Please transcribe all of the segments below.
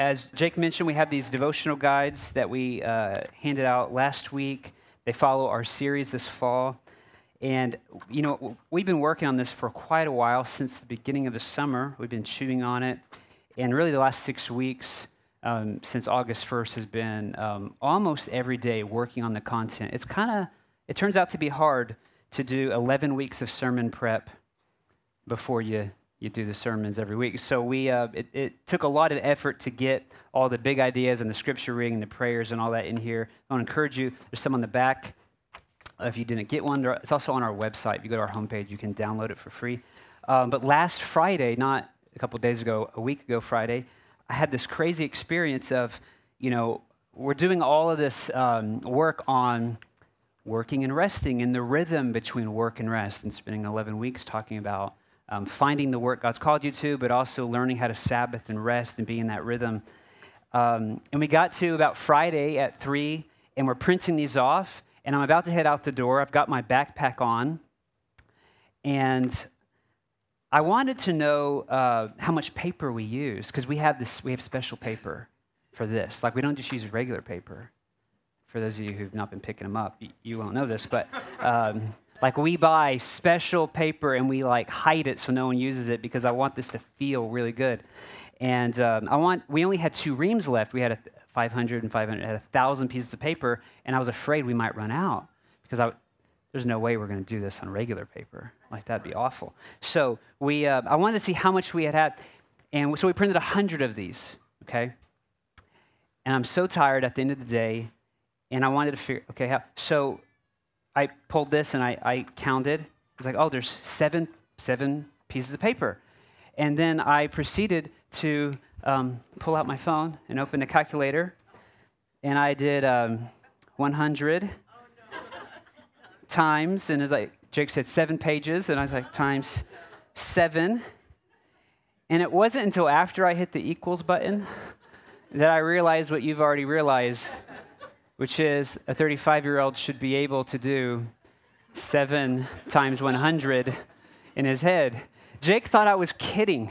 as Jake mentioned, we have these devotional guides that we uh, handed out last week. They follow our series this fall. And, you know, we've been working on this for quite a while since the beginning of the summer. We've been chewing on it. And really, the last six weeks, um, since August 1st, has been um, almost every day working on the content. It's kind of, it turns out to be hard to do 11 weeks of sermon prep before you you do the sermons every week. So we, uh, it, it, took a lot of effort to get all the big ideas and the scripture reading, and the prayers, and all that in here. I want to encourage you. There's some on the back. If you didn't get one, it's also on our website. If you go to our homepage, you can download it for free. Um, but last Friday, not a couple days ago, a week ago Friday, I had this crazy experience of, you know, we're doing all of this um, work on working and resting and the rhythm between work and rest, and spending 11 weeks talking about um, finding the work God's called you to, but also learning how to Sabbath and rest and be in that rhythm. Um, and we got to about Friday at 3, and we're printing these off, and I'm about to head out the door. I've got my backpack on, and I wanted to know uh, how much paper we use, because we have this, we have special paper for this. Like, we don't just use regular paper. For those of you who've not been picking them up, you, you won't know this, but um, like we buy special paper and we like hide it so no one uses it because I want this to feel really good. And um, I want, we only had two reams left. We had a 500 and 500, had a thousand pieces of paper, and I was afraid we might run out because I, there's no way we're going to do this on regular paper. Like that'd be awful. So we, uh, I wanted to see how much we had had, and so we printed a hundred of these. Okay. And I'm so tired at the end of the day, and I wanted to figure, okay, how, so I pulled this and I, I counted. It's like, oh, there's seven, seven pieces of paper. And then I proceeded to um, pull out my phone and open the calculator. And I did um, 100 oh, no. times, and it's like Jake said, seven pages. And I was like, times seven. And it wasn't until after I hit the equals button that I realized what you've already realized which is a 35 year old should be able to do seven times 100 in his head. Jake thought I was kidding.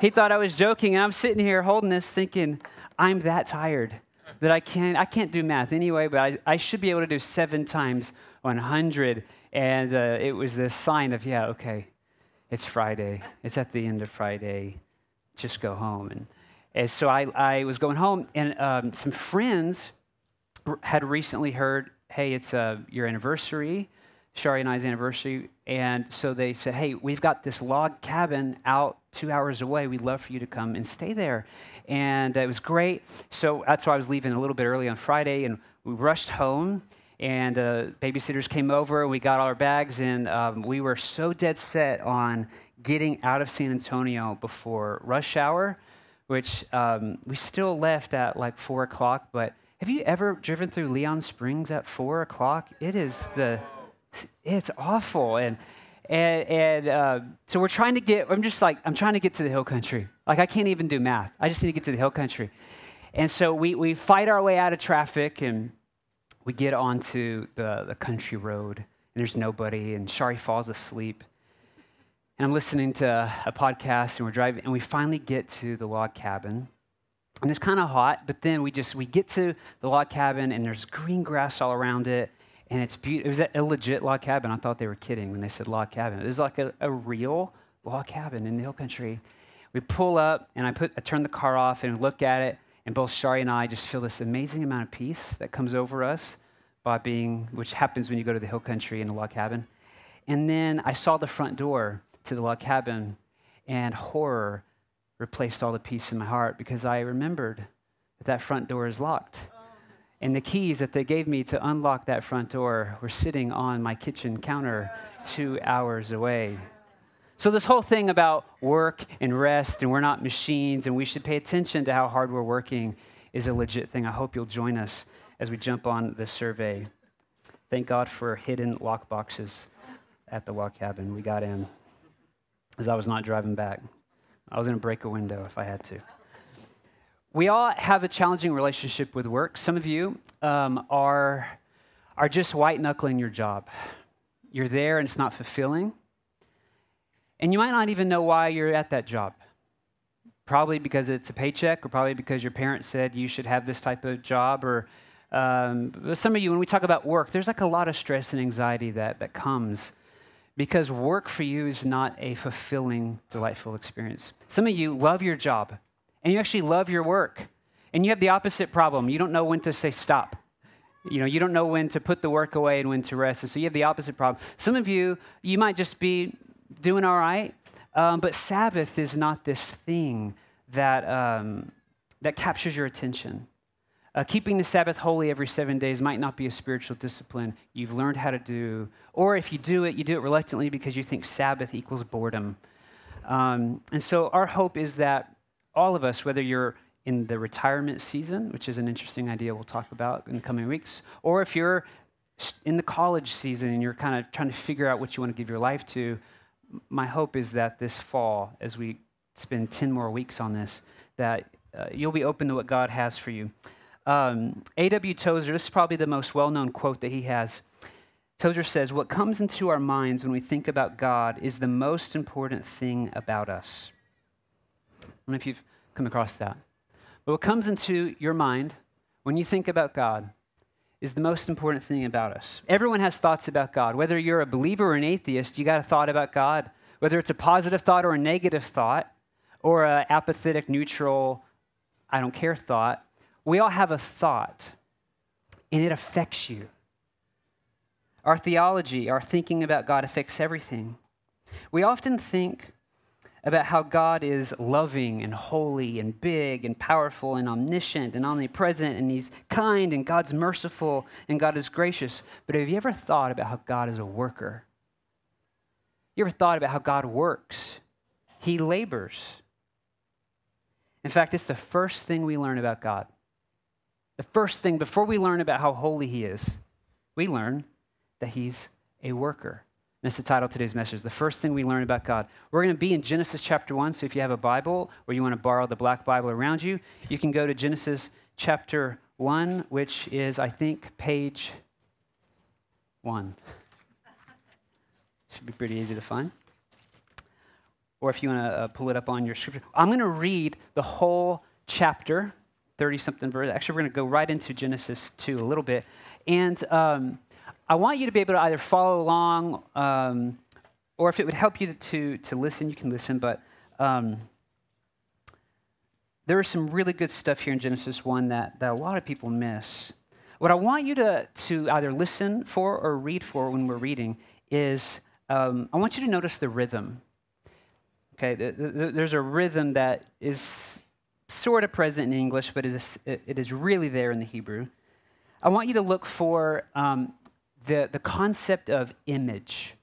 he thought I was joking, and I'm sitting here holding this thinking, I'm that tired that I can't, I can't do math anyway, but I, I should be able to do seven times 100. And uh, it was this sign of, yeah, okay, it's Friday. It's at the end of Friday. Just go home. And, and so I, I was going home, and um, some friends had recently heard, hey, it's uh, your anniversary, Shari and I's anniversary. And so they said, hey, we've got this log cabin out two hours away. We'd love for you to come and stay there. And it was great. So that's why I was leaving a little bit early on Friday. And we rushed home. And uh, babysitters came over. And we got all our bags. And um, we were so dead set on getting out of San Antonio before rush hour, which um, we still left at like 4 o'clock. But have you ever driven through Leon Springs at four o'clock? It is the, it's awful. And, and, and uh, so we're trying to get, I'm just like, I'm trying to get to the hill country. Like, I can't even do math. I just need to get to the hill country. And so we, we fight our way out of traffic and we get onto the, the country road and there's nobody and Shari falls asleep. And I'm listening to a podcast and we're driving and we finally get to the log cabin and it's kind of hot, but then we just we get to the log cabin and there's green grass all around it, and it's beautiful. It was a legit log cabin. I thought they were kidding when they said log cabin. It was like a, a real log cabin in the hill country. We pull up, and I put I turn the car off and look at it, and both Shari and I just feel this amazing amount of peace that comes over us by being, which happens when you go to the hill country in the log cabin. And then I saw the front door to the log cabin, and horror replaced all the peace in my heart because I remembered that that front door is locked. And the keys that they gave me to unlock that front door were sitting on my kitchen counter two hours away. So, this whole thing about work and rest, and we're not machines, and we should pay attention to how hard we're working is a legit thing. I hope you'll join us as we jump on this survey. Thank God for hidden lock boxes at the log cabin. We got in as I was not driving back. I was going to break a window if I had to. We all have a challenging relationship with work. Some of you um, are, are just white knuckling your job. You're there and it's not fulfilling. And you might not even know why you're at that job. Probably because it's a paycheck, or probably because your parents said you should have this type of job, or um, some of you, when we talk about work, there's like a lot of stress and anxiety that, that comes because work for you is not a fulfilling, delightful experience. Some of you love your job and you actually love your work, and you have the opposite problem. You don't know when to say stop. You know, you don't know when to put the work away and when to rest. And so you have the opposite problem. Some of you, you might just be doing all right, um, but Sabbath is not this thing that, um, that captures your attention. Uh, keeping the Sabbath holy every seven days might not be a spiritual discipline you've learned how to do. Or if you do it, you do it reluctantly because you think Sabbath equals boredom. Um, and so our hope is that all of us, whether you're in the retirement season, which is an interesting idea we'll talk about in the coming weeks, or if you're in the college season and you're kind of trying to figure out what you want to give your life to, my hope is that this fall, as we spend 10 more weeks on this, that uh, you'll be open to what God has for you. Um, A.W. Tozer, this is probably the most well known quote that he has. Tozer says, What comes into our minds when we think about God is the most important thing about us. I don't know if you've come across that. But what comes into your mind when you think about God is the most important thing about us. Everyone has thoughts about God. Whether you're a believer or an atheist, you got a thought about God. Whether it's a positive thought or a negative thought, or an apathetic, neutral, I don't care thought, we all have a thought, and it affects you. Our theology, our thinking about God affects everything. We often think about how God is loving and holy and big and powerful and omniscient and omnipresent and He's kind and God's merciful and God is gracious. But have you ever thought about how God is a worker? You ever thought about how God works? He labors. In fact, it's the first thing we learn about God. The first thing, before we learn about how holy He is, we learn that He's a worker. And that's the title of today's message. The first thing we learn about God. We're going to be in Genesis chapter 1. So if you have a Bible or you want to borrow the black Bible around you, you can go to Genesis chapter 1, which is, I think, page 1. Should be pretty easy to find. Or if you want to uh, pull it up on your scripture. I'm going to read the whole chapter, 30 something verse. Actually, we're going to go right into Genesis 2 a little bit. And. Um, I want you to be able to either follow along, um, or if it would help you to, to listen, you can listen. But um, there is some really good stuff here in Genesis 1 that, that a lot of people miss. What I want you to, to either listen for or read for when we're reading is um, I want you to notice the rhythm. Okay, the, the, there's a rhythm that is sort of present in English, but is a, it is really there in the Hebrew. I want you to look for um, the, the concept of image.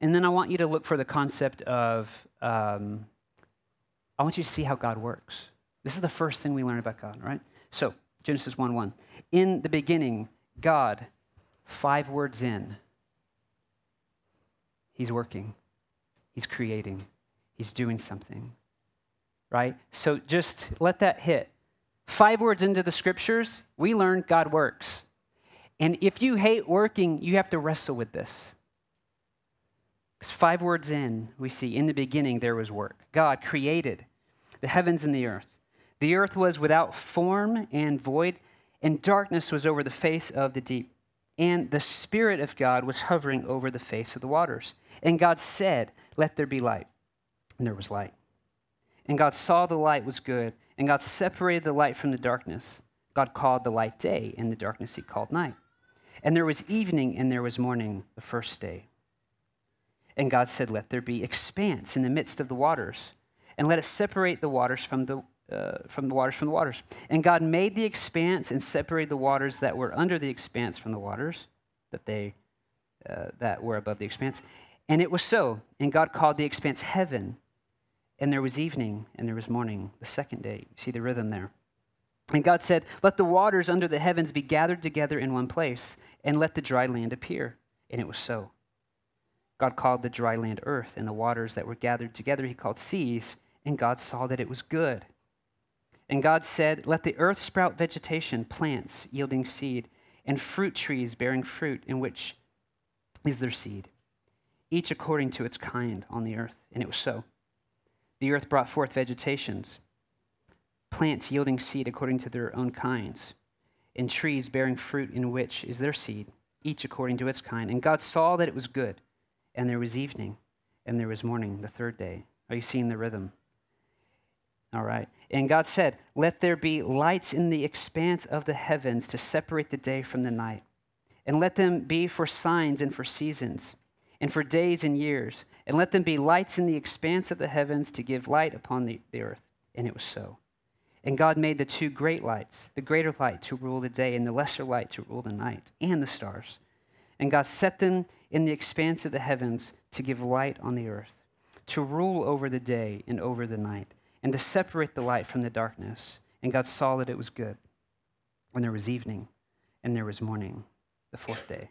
And then I want you to look for the concept of, um, I want you to see how God works. This is the first thing we learn about God, right? So, Genesis 1 1. In the beginning, God, five words in, He's working, He's creating, He's doing something, right? So just let that hit. Five words into the scriptures, we learn God works. And if you hate working, you have to wrestle with this. Because five words in, we see, in the beginning there was work. God created the heavens and the earth. The earth was without form and void, and darkness was over the face of the deep. And the Spirit of God was hovering over the face of the waters. And God said, Let there be light. And there was light. And God saw the light was good, and God separated the light from the darkness. God called the light day, and the darkness he called night. And there was evening and there was morning the first day. And God said, Let there be expanse in the midst of the waters, and let it separate the waters from the, uh, from the waters from the waters. And God made the expanse and separated the waters that were under the expanse from the waters that they uh, that were above the expanse. And it was so. And God called the expanse heaven. And there was evening and there was morning the second day. You see the rhythm there. And God said, Let the waters under the heavens be gathered together in one place, and let the dry land appear. And it was so. God called the dry land earth, and the waters that were gathered together he called seas, and God saw that it was good. And God said, Let the earth sprout vegetation, plants yielding seed, and fruit trees bearing fruit, in which is their seed, each according to its kind on the earth. And it was so. The earth brought forth vegetations, plants yielding seed according to their own kinds, and trees bearing fruit in which is their seed, each according to its kind. And God saw that it was good, and there was evening, and there was morning, the third day. Are you seeing the rhythm? All right. And God said, Let there be lights in the expanse of the heavens to separate the day from the night, and let them be for signs and for seasons, and for days and years, and let them be lights in the expanse of the heavens to give light upon the, the earth. And it was so. And God made the two great lights, the greater light to rule the day, and the lesser light to rule the night, and the stars. And God set them in the expanse of the heavens to give light on the earth, to rule over the day and over the night and to separate the light from the darkness. And God saw that it was good. And there was evening, and there was morning, the fourth day.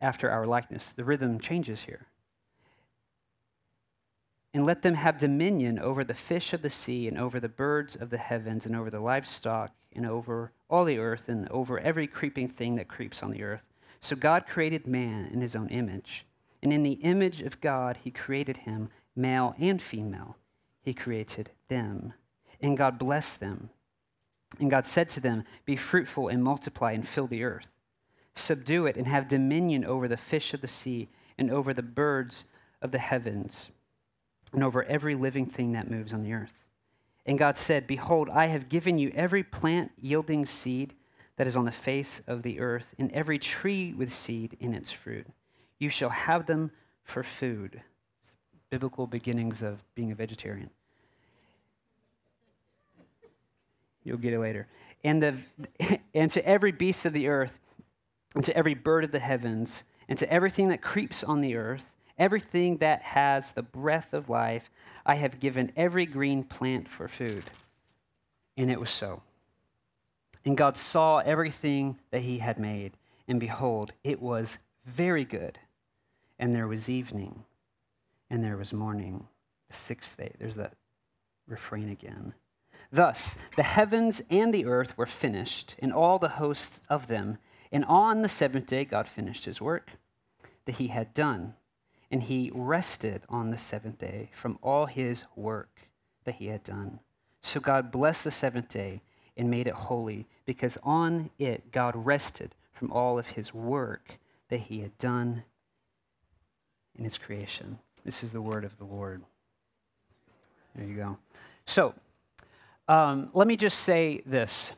after our likeness. The rhythm changes here. And let them have dominion over the fish of the sea, and over the birds of the heavens, and over the livestock, and over all the earth, and over every creeping thing that creeps on the earth. So God created man in his own image. And in the image of God, he created him, male and female. He created them. And God blessed them. And God said to them, Be fruitful and multiply and fill the earth. Subdue it and have dominion over the fish of the sea and over the birds of the heavens and over every living thing that moves on the earth. And God said, Behold, I have given you every plant yielding seed that is on the face of the earth, and every tree with seed in its fruit. You shall have them for food. Biblical beginnings of being a vegetarian. You'll get it later. And, the, and to every beast of the earth, and to every bird of the heavens, and to everything that creeps on the earth, everything that has the breath of life, I have given every green plant for food. And it was so. And God saw everything that he had made, and behold, it was very good. And there was evening, and there was morning, the sixth day. There's that refrain again. Thus, the heavens and the earth were finished, and all the hosts of them. And on the seventh day, God finished his work that he had done. And he rested on the seventh day from all his work that he had done. So God blessed the seventh day and made it holy, because on it God rested from all of his work that he had done in his creation. This is the word of the Lord. There you go. So, um, let me just say this.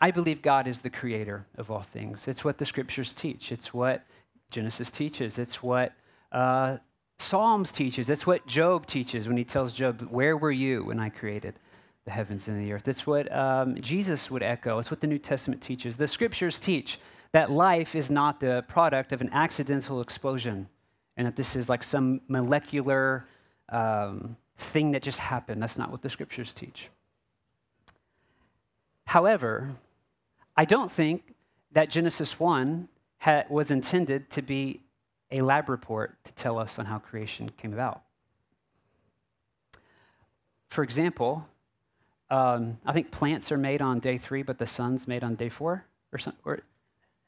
I believe God is the creator of all things. It's what the scriptures teach. It's what Genesis teaches. It's what uh, Psalms teaches. It's what Job teaches when he tells Job, Where were you when I created the heavens and the earth? It's what um, Jesus would echo. It's what the New Testament teaches. The scriptures teach that life is not the product of an accidental explosion and that this is like some molecular um, thing that just happened. That's not what the scriptures teach. However, I don't think that Genesis 1 ha- was intended to be a lab report to tell us on how creation came about. For example, um, I think plants are made on day three, but the sun's made on day four, or,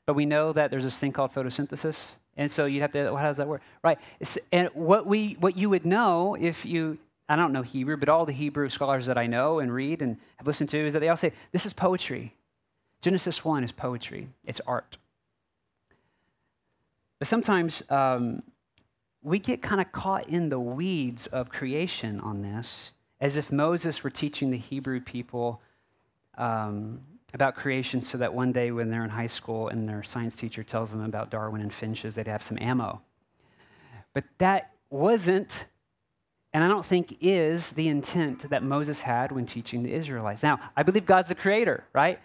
but we know that there's this thing called photosynthesis, and so you'd have to. How does that work? Right. It's, and what we, what you would know if you I don't know Hebrew, but all the Hebrew scholars that I know and read and have listened to is that they all say this is poetry. Genesis 1 is poetry, it's art. But sometimes um, we get kind of caught in the weeds of creation on this, as if Moses were teaching the Hebrew people um, about creation so that one day when they're in high school and their science teacher tells them about Darwin and finches, they'd have some ammo. But that wasn't, and I don't think is, the intent that Moses had when teaching the Israelites. Now, I believe God's the creator, right?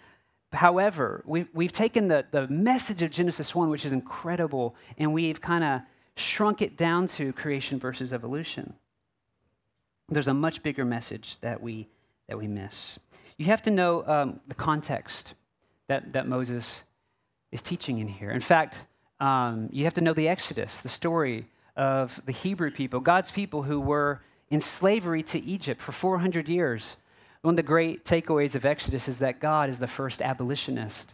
However, we've, we've taken the, the message of Genesis 1, which is incredible, and we've kind of shrunk it down to creation versus evolution. There's a much bigger message that we, that we miss. You have to know um, the context that, that Moses is teaching in here. In fact, um, you have to know the Exodus, the story of the Hebrew people, God's people who were in slavery to Egypt for 400 years. One of the great takeaways of Exodus is that God is the first abolitionist.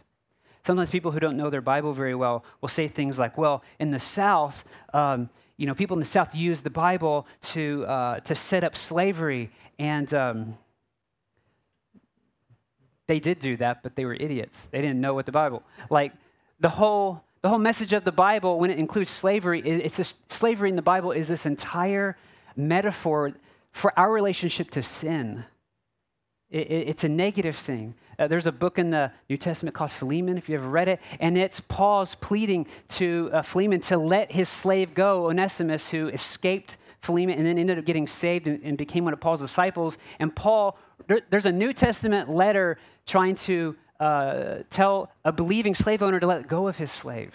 Sometimes people who don't know their Bible very well will say things like, well, in the South, um, you know, people in the South use the Bible to, uh, to set up slavery. And um, they did do that, but they were idiots. They didn't know what the Bible, like the whole, the whole message of the Bible, when it includes slavery, it's this, slavery in the Bible is this entire metaphor for our relationship to sin. It, it, it's a negative thing. Uh, there's a book in the New Testament called Philemon, if you ever read it, and it's Paul's pleading to uh, Philemon to let his slave go, Onesimus, who escaped Philemon and then ended up getting saved and, and became one of Paul's disciples. And Paul, there, there's a New Testament letter trying to uh, tell a believing slave owner to let go of his slave.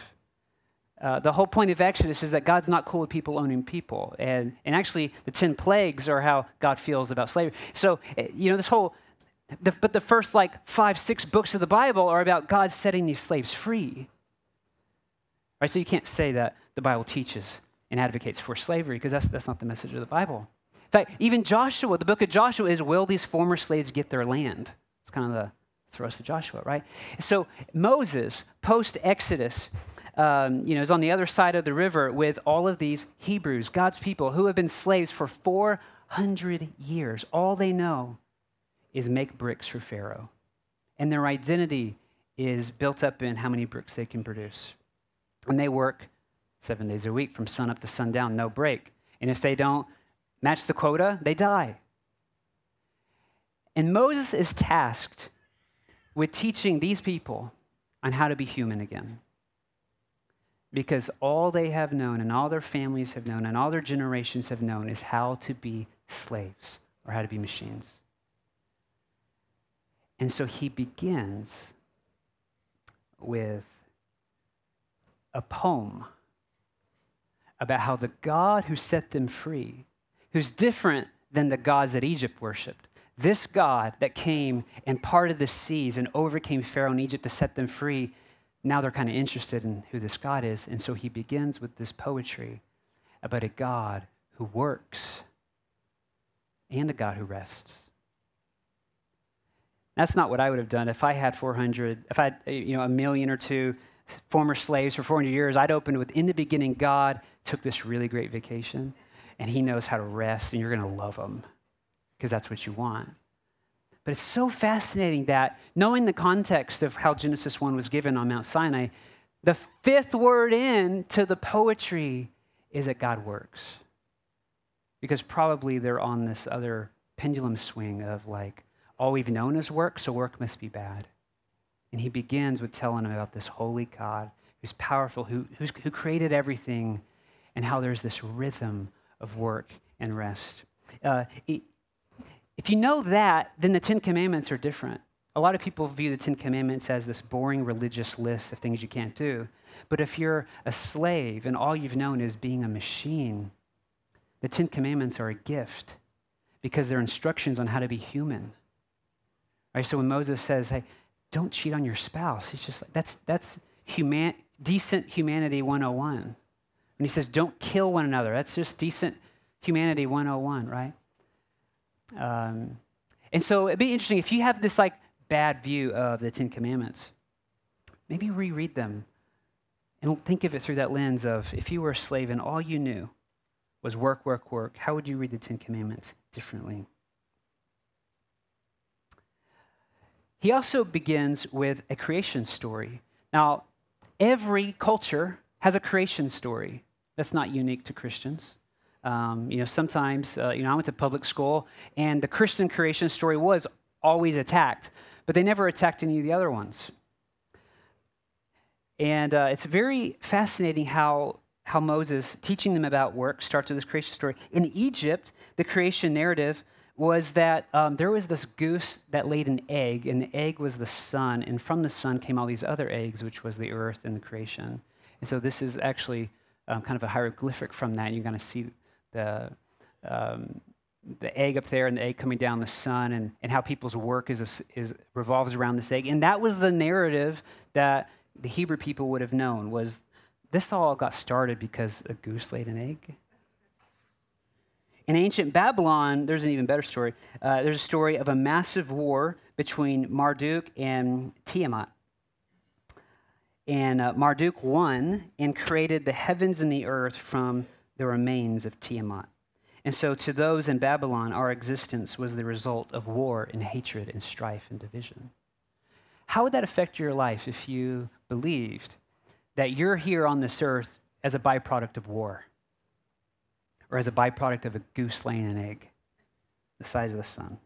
Uh, the whole point of Exodus is that God's not cool with people owning people. And, and actually, the 10 plagues are how God feels about slavery. So, eh, you know, this whole the, but the first like five, six books of the Bible are about God setting these slaves free. Right? So you can't say that the Bible teaches and advocates for slavery because that's, that's not the message of the Bible. In fact, even Joshua, the book of Joshua is will these former slaves get their land? It's kind of the thrust of Joshua, right? So Moses, post Exodus, um, you know, is on the other side of the river with all of these Hebrews, God's people, who have been slaves for 400 years. All they know is make bricks for Pharaoh. And their identity is built up in how many bricks they can produce. And they work seven days a week from sun up to sundown, no break. And if they don't match the quota, they die. And Moses is tasked with teaching these people on how to be human again. Because all they have known, and all their families have known, and all their generations have known is how to be slaves or how to be machines. And so he begins with a poem about how the God who set them free, who's different than the gods that Egypt worshiped, this God that came and parted the seas and overcame Pharaoh in Egypt to set them free, now they're kind of interested in who this God is. And so he begins with this poetry about a God who works and a God who rests. That's not what I would have done if I had 400, if I had eh, you know, a million or two former slaves for 400 years. I'd opened with, in the beginning, God took this really great vacation, and he knows how to rest, and you're going to love him because that's what you want. But it's so fascinating that knowing the context of how Genesis 1 was given on Mount Sinai, the fifth word in to the poetry is that God works. Because probably they're on this other pendulum swing of like, all we've known is work, so work must be bad. And he begins with telling them about this holy God who's powerful, who, who created everything, and how there's this rhythm of work and rest. Uh, if you know that, then the Ten Commandments are different. A lot of people view the Ten Commandments as this boring religious list of things you can't do. But if you're a slave and all you've known is being a machine, the Ten Commandments are a gift because they're instructions on how to be human. Right? So when Moses says, hey, don't cheat on your spouse, he's just like, that's, that's human, decent humanity 101. When he says, don't kill one another, that's just decent humanity 101, right? Um, and so it'd be interesting if you have this like bad view of the Ten Commandments, maybe reread them and think of it through that lens of if you were a slave and all you knew was work, work, work, how would you read the Ten Commandments differently? He also begins with a creation story. Now, every culture has a creation story. That's not unique to Christians. Um, you know, sometimes, uh, you know, I went to public school, and the Christian creation story was always attacked, but they never attacked any of the other ones. And uh, it's very fascinating how, how Moses, teaching them about work, starts with this creation story. In Egypt, the creation narrative was that um, there was this goose that laid an egg, and the egg was the sun, and from the sun came all these other eggs, which was the earth and the creation. And so this is actually um, kind of a hieroglyphic from that. You're going to see the, um, the egg up there and the egg coming down the sun, and, and how people's work is, is revolves around this egg. And that was the narrative that the Hebrew people would have known was this all got started because a goose laid an egg. In ancient Babylon, there's an even better story. Uh, there's a story of a massive war between Marduk and Tiamat. And uh, Marduk won and created the heavens and the earth from the remains of Tiamat. And so, to those in Babylon, our existence was the result of war and hatred and strife and division. How would that affect your life if you believed that you're here on this earth as a byproduct of war or as a byproduct of a goose laying an egg the size of the sun?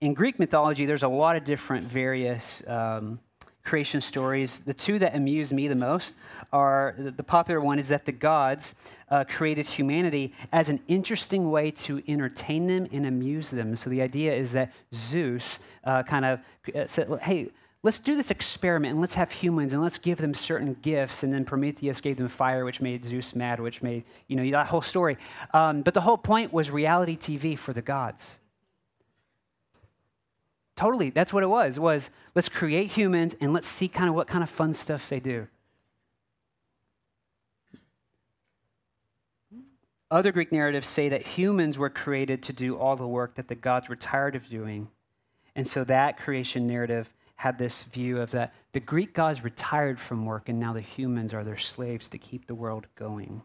In Greek mythology, there's a lot of different various um, creation stories. The two that amuse me the most are the popular one is that the gods uh, created humanity as an interesting way to entertain them and amuse them. So the idea is that Zeus uh, kind of uh, said, hey, let's do this experiment and let's have humans and let's give them certain gifts. And then Prometheus gave them fire, which made Zeus mad, which made, you know, that whole story. Um, but the whole point was reality TV for the gods. Totally, that's what it was. Was let's create humans and let's see kind of what kind of fun stuff they do. Other Greek narratives say that humans were created to do all the work that the gods were tired of doing. And so that creation narrative had this view of that the Greek gods retired from work and now the humans are their slaves to keep the world going.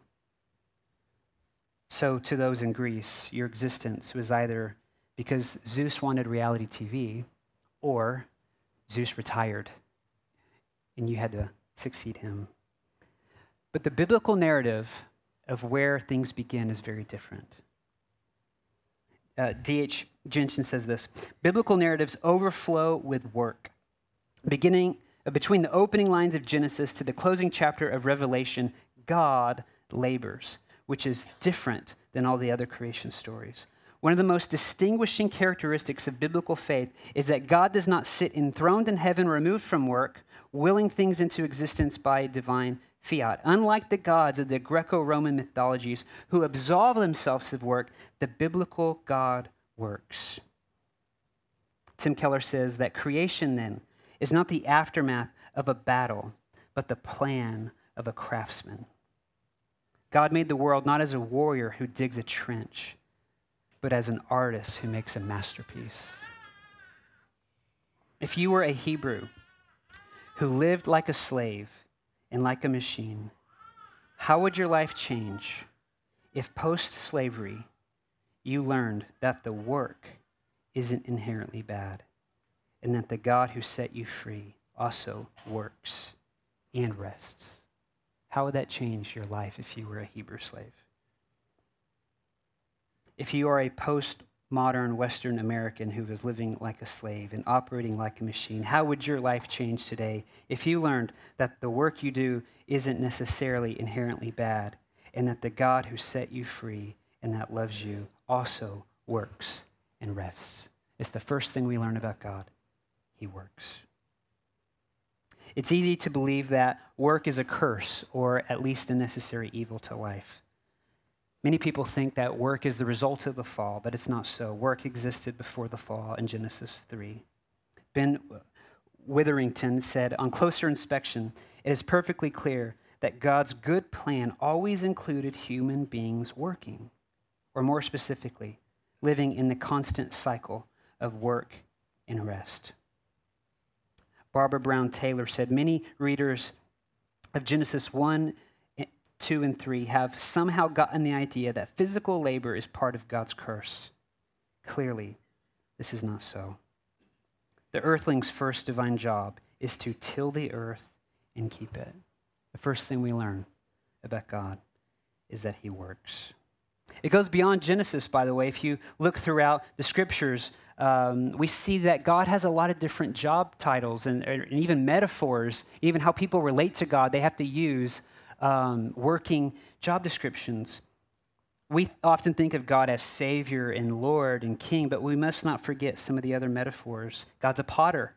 So, to those in Greece, your existence was either because Zeus wanted reality TV, or Zeus retired and you had to succeed him. But the biblical narrative of where things begin is very different. Uh, D.H. Jensen says this Biblical narratives overflow with work. Beginning uh, between the opening lines of Genesis to the closing chapter of Revelation, God labors, which is different than all the other creation stories. One of the most distinguishing characteristics of biblical faith is that God does not sit enthroned in heaven, removed from work, willing things into existence by divine fiat. Unlike the gods of the Greco Roman mythologies who absolve themselves of work, the biblical God works. Tim Keller says that creation, then, is not the aftermath of a battle, but the plan of a craftsman. God made the world not as a warrior who digs a trench but as an artist who makes a masterpiece. If you were a Hebrew who lived like a slave and like a machine, how would your life change if post slavery you learned that the work isn't inherently bad and that the God who set you free also works and rests? How would that change your life if you were a Hebrew slave? if you are a post-modern Western American who is living like a slave and operating like a machine, how would your life change today if you learned that the work you do isn't necessarily inherently bad and that the God who set you free and that loves you also works and rests? It's the first thing we learn about God. He works. It's easy to believe that work is a curse or at least a necessary evil to life. Many people think that work is the result of the fall, but it's not so. Work existed before the fall in Genesis 3. Ben Witherington said, On closer inspection, it is perfectly clear that God's good plan always included human beings working, or more specifically, living in the constant cycle of work and rest. Barbara Brown Taylor said, Many readers of Genesis 1 2 and 3 have somehow gotten the idea that physical labor is part of God's curse. Clearly, this is not so. The earthling's first divine job is to till the earth and keep it. The first thing we learn about God is that he works. It goes beyond Genesis, by the way. If you look throughout the scriptures, um, we see that God has a lot of different job titles and, and, even metaphors, even how people relate to God, they have to use um, working job descriptions. We often think of God as Savior and Lord and King, but we must not forget some of the other metaphors. God's a potter,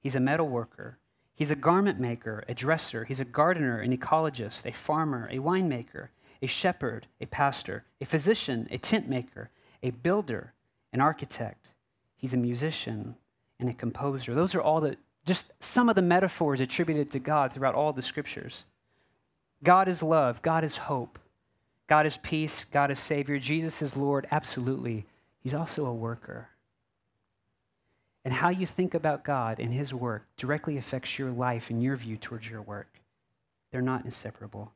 He's a metal worker, He's a garment maker, a dresser, He's a gardener, an ecologist, a farmer, a winemaker, a shepherd, a pastor, a physician, a tent maker, a builder, an architect. He's a musician and a composer. Those are all the just some of the metaphors attributed to God throughout all the scriptures. God is love, God is hope, God is peace, God is Savior, Jesus is Lord, absolutely. He's also a worker. And how you think about God and His work directly affects your life and your view towards your work. They're not inseparable.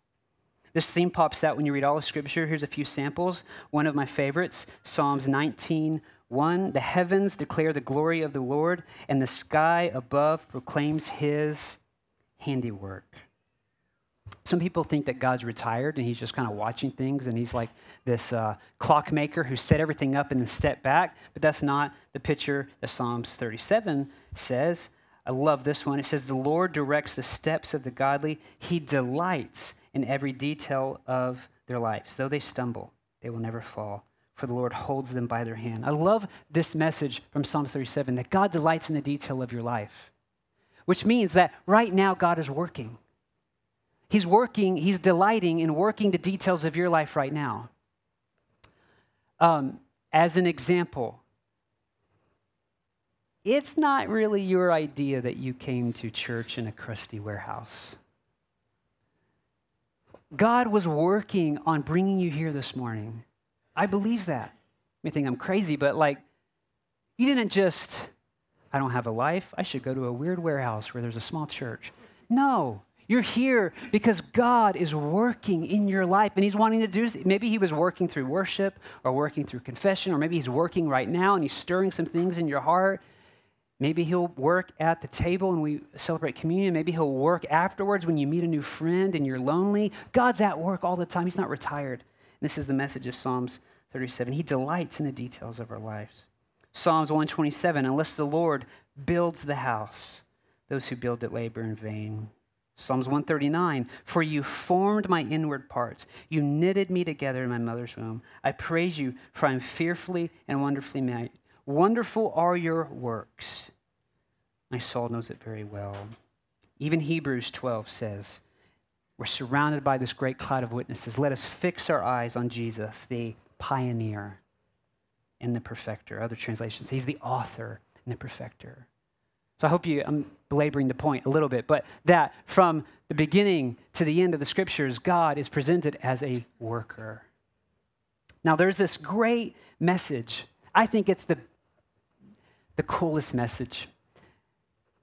This theme pops out when you read all of Scripture. Here's a few samples. One of my favorites Psalms 19 1. The heavens declare the glory of the Lord, and the sky above proclaims His handiwork. Some people think that God's retired and he's just kind of watching things and he's like this uh, clockmaker who set everything up and then stepped back. But that's not the picture that Psalms 37 says. I love this one. It says, The Lord directs the steps of the godly, he delights in every detail of their lives. Though they stumble, they will never fall, for the Lord holds them by their hand. I love this message from Psalm 37 that God delights in the detail of your life, which means that right now God is working. He's working, he's delighting in working the details of your life right now. Um, as an example, it's not really your idea that you came to church in a crusty warehouse. God was working on bringing you here this morning. I believe that. You think I'm crazy, but like, you didn't just, I don't have a life. I should go to a weird warehouse where there's a small church. No, you're here because God is working in your life and He's wanting to do this. Maybe He was working through worship or working through confession, or maybe He's working right now and He's stirring some things in your heart. Maybe He'll work at the table and we celebrate communion. Maybe He'll work afterwards when you meet a new friend and you're lonely. God's at work all the time, He's not retired. And this is the message of Psalms 37. He delights in the details of our lives. Psalms 127 Unless the Lord builds the house, those who build it labor in vain. Psalms 139 For you formed my inward parts. You knitted me together in my mother's womb. I praise you, for I am fearfully and wonderfully made. Wonderful are your works. My soul knows it very well. Even Hebrews 12 says, We're surrounded by this great cloud of witnesses. Let us fix our eyes on Jesus, the pioneer and the perfecter. Other translations, he's the author and the perfecter. So I hope you, I'm belaboring the point a little bit, but that from the beginning to the end of the scriptures, God is presented as a worker. Now, there's this great message. I think it's the, the coolest message.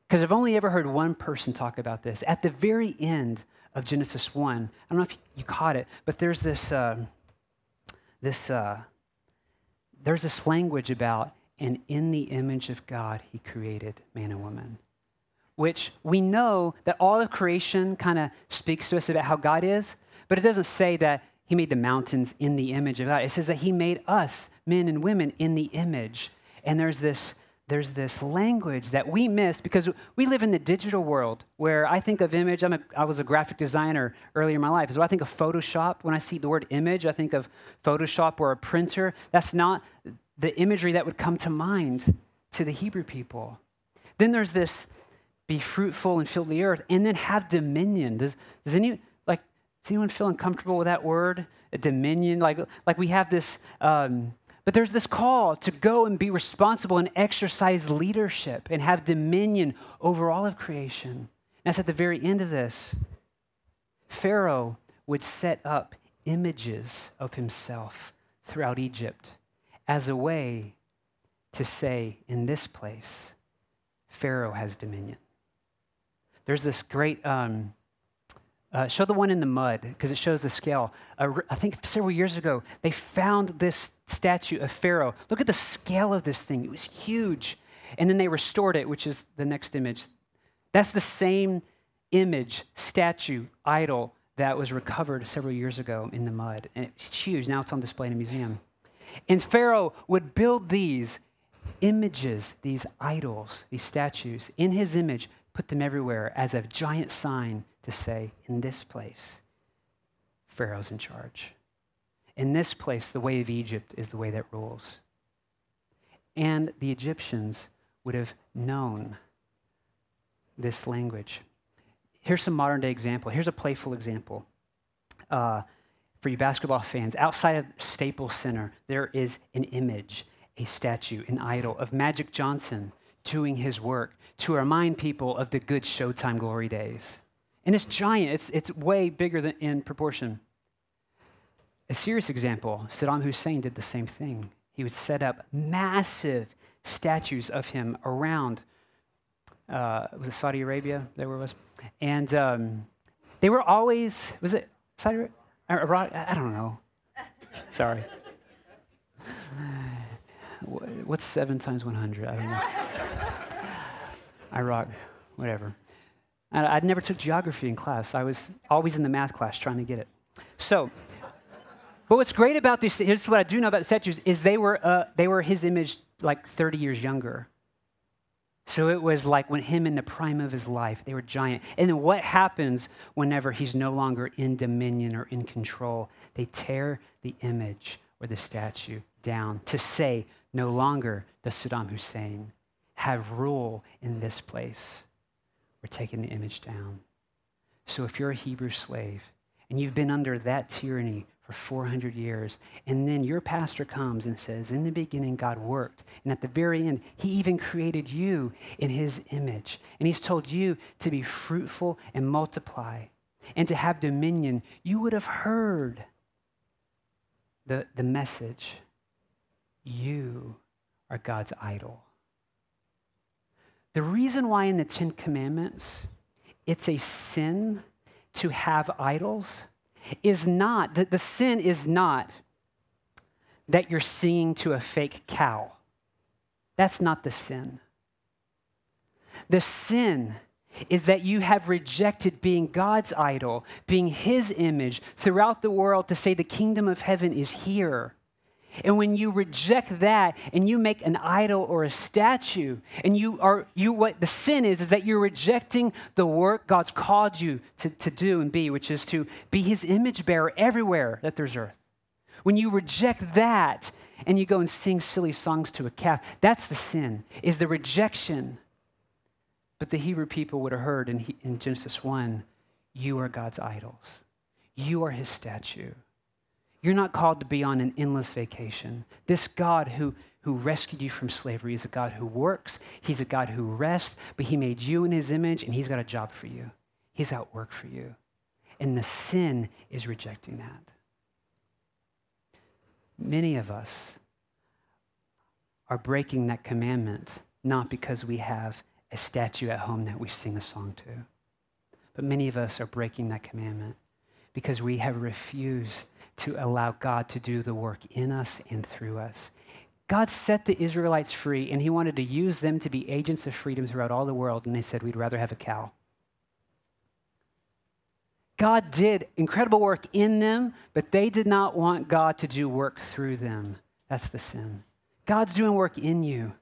Because I've only ever heard one person talk about this. At the very end of Genesis 1, I don't know if you caught it, but there's this, uh, this, uh, there's this language about and in the image of God, he created man and woman. Which we know that all of creation kind of speaks to us about how God is, but it doesn't say that he made the mountains in the image of God. It says that he made us, men and women, in the image. And there's this, there's this language that we miss because we live in the digital world where I think of image. I'm a, I was a graphic designer earlier in my life. So I think of Photoshop. When I see the word image, I think of Photoshop or a printer. That's not the imagery that would come to mind to the Hebrew people. Then there's this be fruitful and fill the earth, and then have dominion. Does, does any like does anyone feel uncomfortable with that word? A dominion, like like we have this. Um, but there's this call to go and be responsible and exercise leadership and have dominion over all of creation. And that's at the very end of this. Pharaoh would set up images of himself throughout Egypt as a way to say, in this place, Pharaoh has dominion. There's this great, um, uh, show the one in the mud because it shows the scale. Uh, I think several years ago, they found this statue of Pharaoh. Look at the scale of this thing, it was huge. And then they restored it, which is the next image. That's the same image, statue, idol that was recovered several years ago in the mud. And it's huge. Now it's on display in a museum. And Pharaoh would build these images, these idols, these statues in his image, put them everywhere as a giant sign to say, in this place, Pharaoh's in charge. In this place, the way of Egypt is the way that rules. And the Egyptians would have known this language. Here's some modern day example. Here's a playful example. Uh, for you basketball fans, outside of Staples Center, there is an image, a statue, an idol of Magic Johnson doing his work to remind people of the good Showtime glory days. And it's giant, it's, it's way bigger than in proportion. A serious example Saddam Hussein did the same thing. He would set up massive statues of him around, uh, was it Saudi Arabia? There where it was? And um, they were always, was it Saudi Arabia? Iraq? I don't know. Sorry. What's seven times 100? I don't know. Iraq, whatever. And I never took geography in class. I was always in the math class trying to get it. So, but what's great about these, here's what I do know about the statues, is they were, uh, they were his image like 30 years younger. So it was like when him in the prime of his life, they were giant. And then what happens whenever he's no longer in dominion or in control? They tear the image or the statue down to say, no longer does Saddam Hussein have rule in this place. We're taking the image down. So if you're a Hebrew slave and you've been under that tyranny for 400 years. And then your pastor comes and says, In the beginning, God worked. And at the very end, He even created you in His image. And He's told you to be fruitful and multiply and to have dominion. You would have heard the, the message you are God's idol. The reason why in the Ten Commandments it's a sin to have idols is not, the, the sin is not that you're singing to a fake cow. That's not the sin. The sin is that you have rejected being God's idol, being His image throughout the world to say the kingdom of heaven is here. And when you reject that and you make an idol or a statue, and you are, you, what the sin is, is that you're rejecting the work God's called you to, to do and be, which is to be his image bearer everywhere that there's earth. When you reject that and you go and sing silly songs to a calf, that's the sin, is the rejection. But the Hebrew people would have heard in, in Genesis 1 you are God's idols, you are his statue. You're not called to be on an endless vacation. This God who, who rescued you from slavery is a God who works, He's a God who rests, but He made you in His image and He's got a job for you. He's at work for you. And the sin is rejecting that. Many of us are breaking that commandment not because we have a statue at home that we sing a song to, but many of us are breaking that commandment because we have refused to allow God to do the work in us and through us. God set the Israelites free, and He wanted to use them to be agents of freedom throughout all the world, and they said, We'd rather have a cow. God did incredible work in them, but they did not want God to do work through them. That's the sin. God's doing work in you.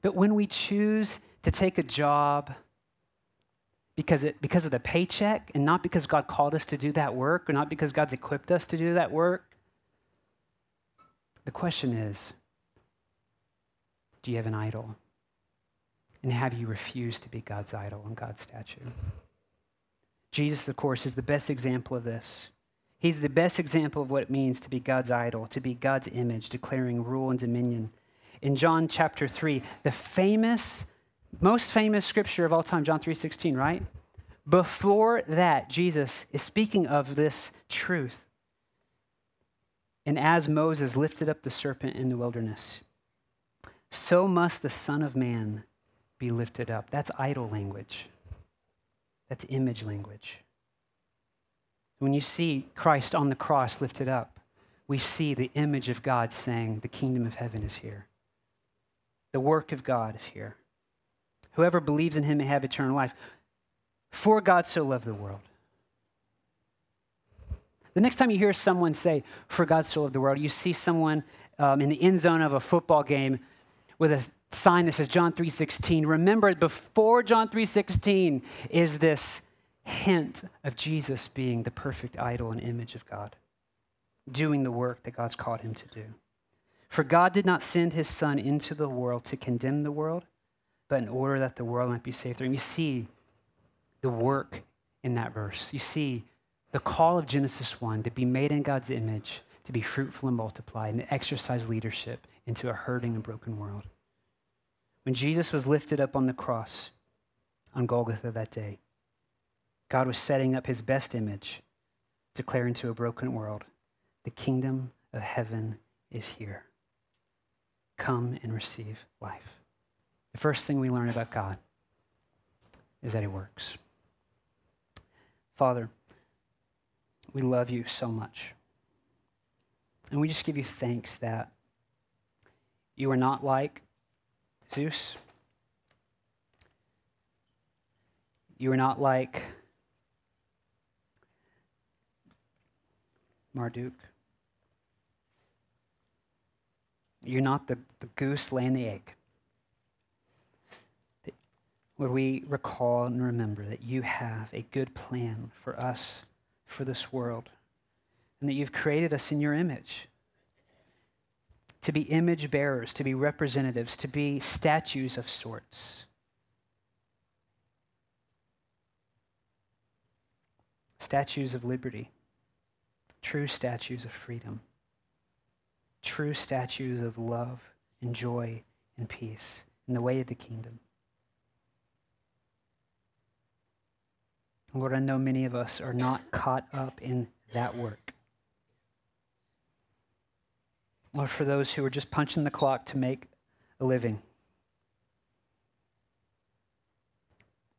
But when we choose to take a job, because, it, because of the paycheck and not because God called us to do that work or not because God's equipped us to do that work. The question is do you have an idol? And have you refused to be God's idol and God's statue? Jesus, of course, is the best example of this. He's the best example of what it means to be God's idol, to be God's image, declaring rule and dominion. In John chapter 3, the famous most famous scripture of all time, John 3:16, right? Before that, Jesus is speaking of this truth. And as Moses lifted up the serpent in the wilderness, so must the Son of Man be lifted up. That's idol language. That's image language. When you see Christ on the cross lifted up, we see the image of God saying, The kingdom of heaven is here. The work of God is here. Whoever believes in him may have eternal life. For God so loved the world The next time you hear someone say, For God so loved the world, you see someone um, in the end zone of a football game with a sign that says John 3:16. Remember, before John 3:16 is this hint of Jesus being the perfect idol and image of God, doing the work that God's called him to do. For God did not send his Son into the world to condemn the world, but in order that the world might be saved through him. You see the work in that verse. You see the call of Genesis 1 to be made in God's image, to be fruitful and multiply, and to exercise leadership into a hurting and broken world. When Jesus was lifted up on the cross on Golgotha that day, God was setting up his best image, declaring to a broken world, the kingdom of heaven is here. Come and receive life. The first thing we learn about God is that he works. Father, we love you so much. And we just give you thanks that you are not like Zeus. You are not like Marduk. You're not the, the goose laying the egg. Lord, we recall and remember that you have a good plan for us, for this world, and that you've created us in your image to be image bearers, to be representatives, to be statues of sorts. Statues of liberty true statues of freedom, true statues of love and joy and peace in the way of the kingdom. Lord, I know many of us are not caught up in that work. Lord, for those who are just punching the clock to make a living,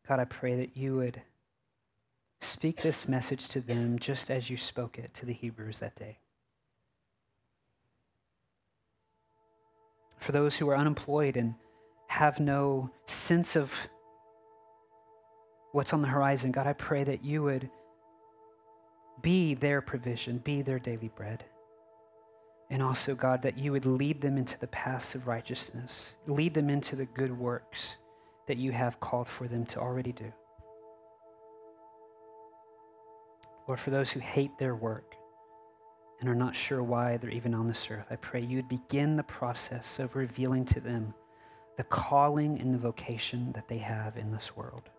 God, I pray that you would Speak this message to them just as you spoke it to the Hebrews that day. For those who are unemployed and have no sense of what's on the horizon, God, I pray that you would be their provision, be their daily bread. And also, God, that you would lead them into the paths of righteousness, lead them into the good works that you have called for them to already do. Lord, for those who hate their work and are not sure why they're even on this earth, I pray you'd begin the process of revealing to them the calling and the vocation that they have in this world.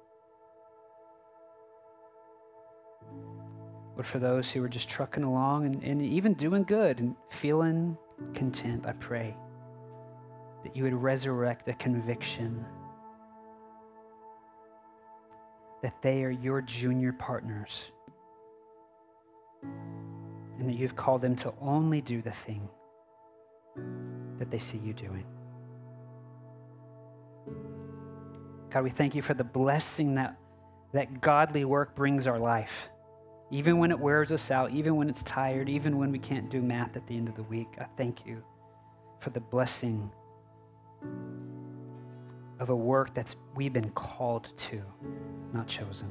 Lord, for those who are just trucking along and, and even doing good and feeling content, I pray that you would resurrect a conviction that they are your junior partners and that you've called them to only do the thing that they see you doing. God, we thank you for the blessing that, that godly work brings our life. Even when it wears us out, even when it's tired, even when we can't do math at the end of the week, I thank you for the blessing of a work that's we've been called to, not chosen.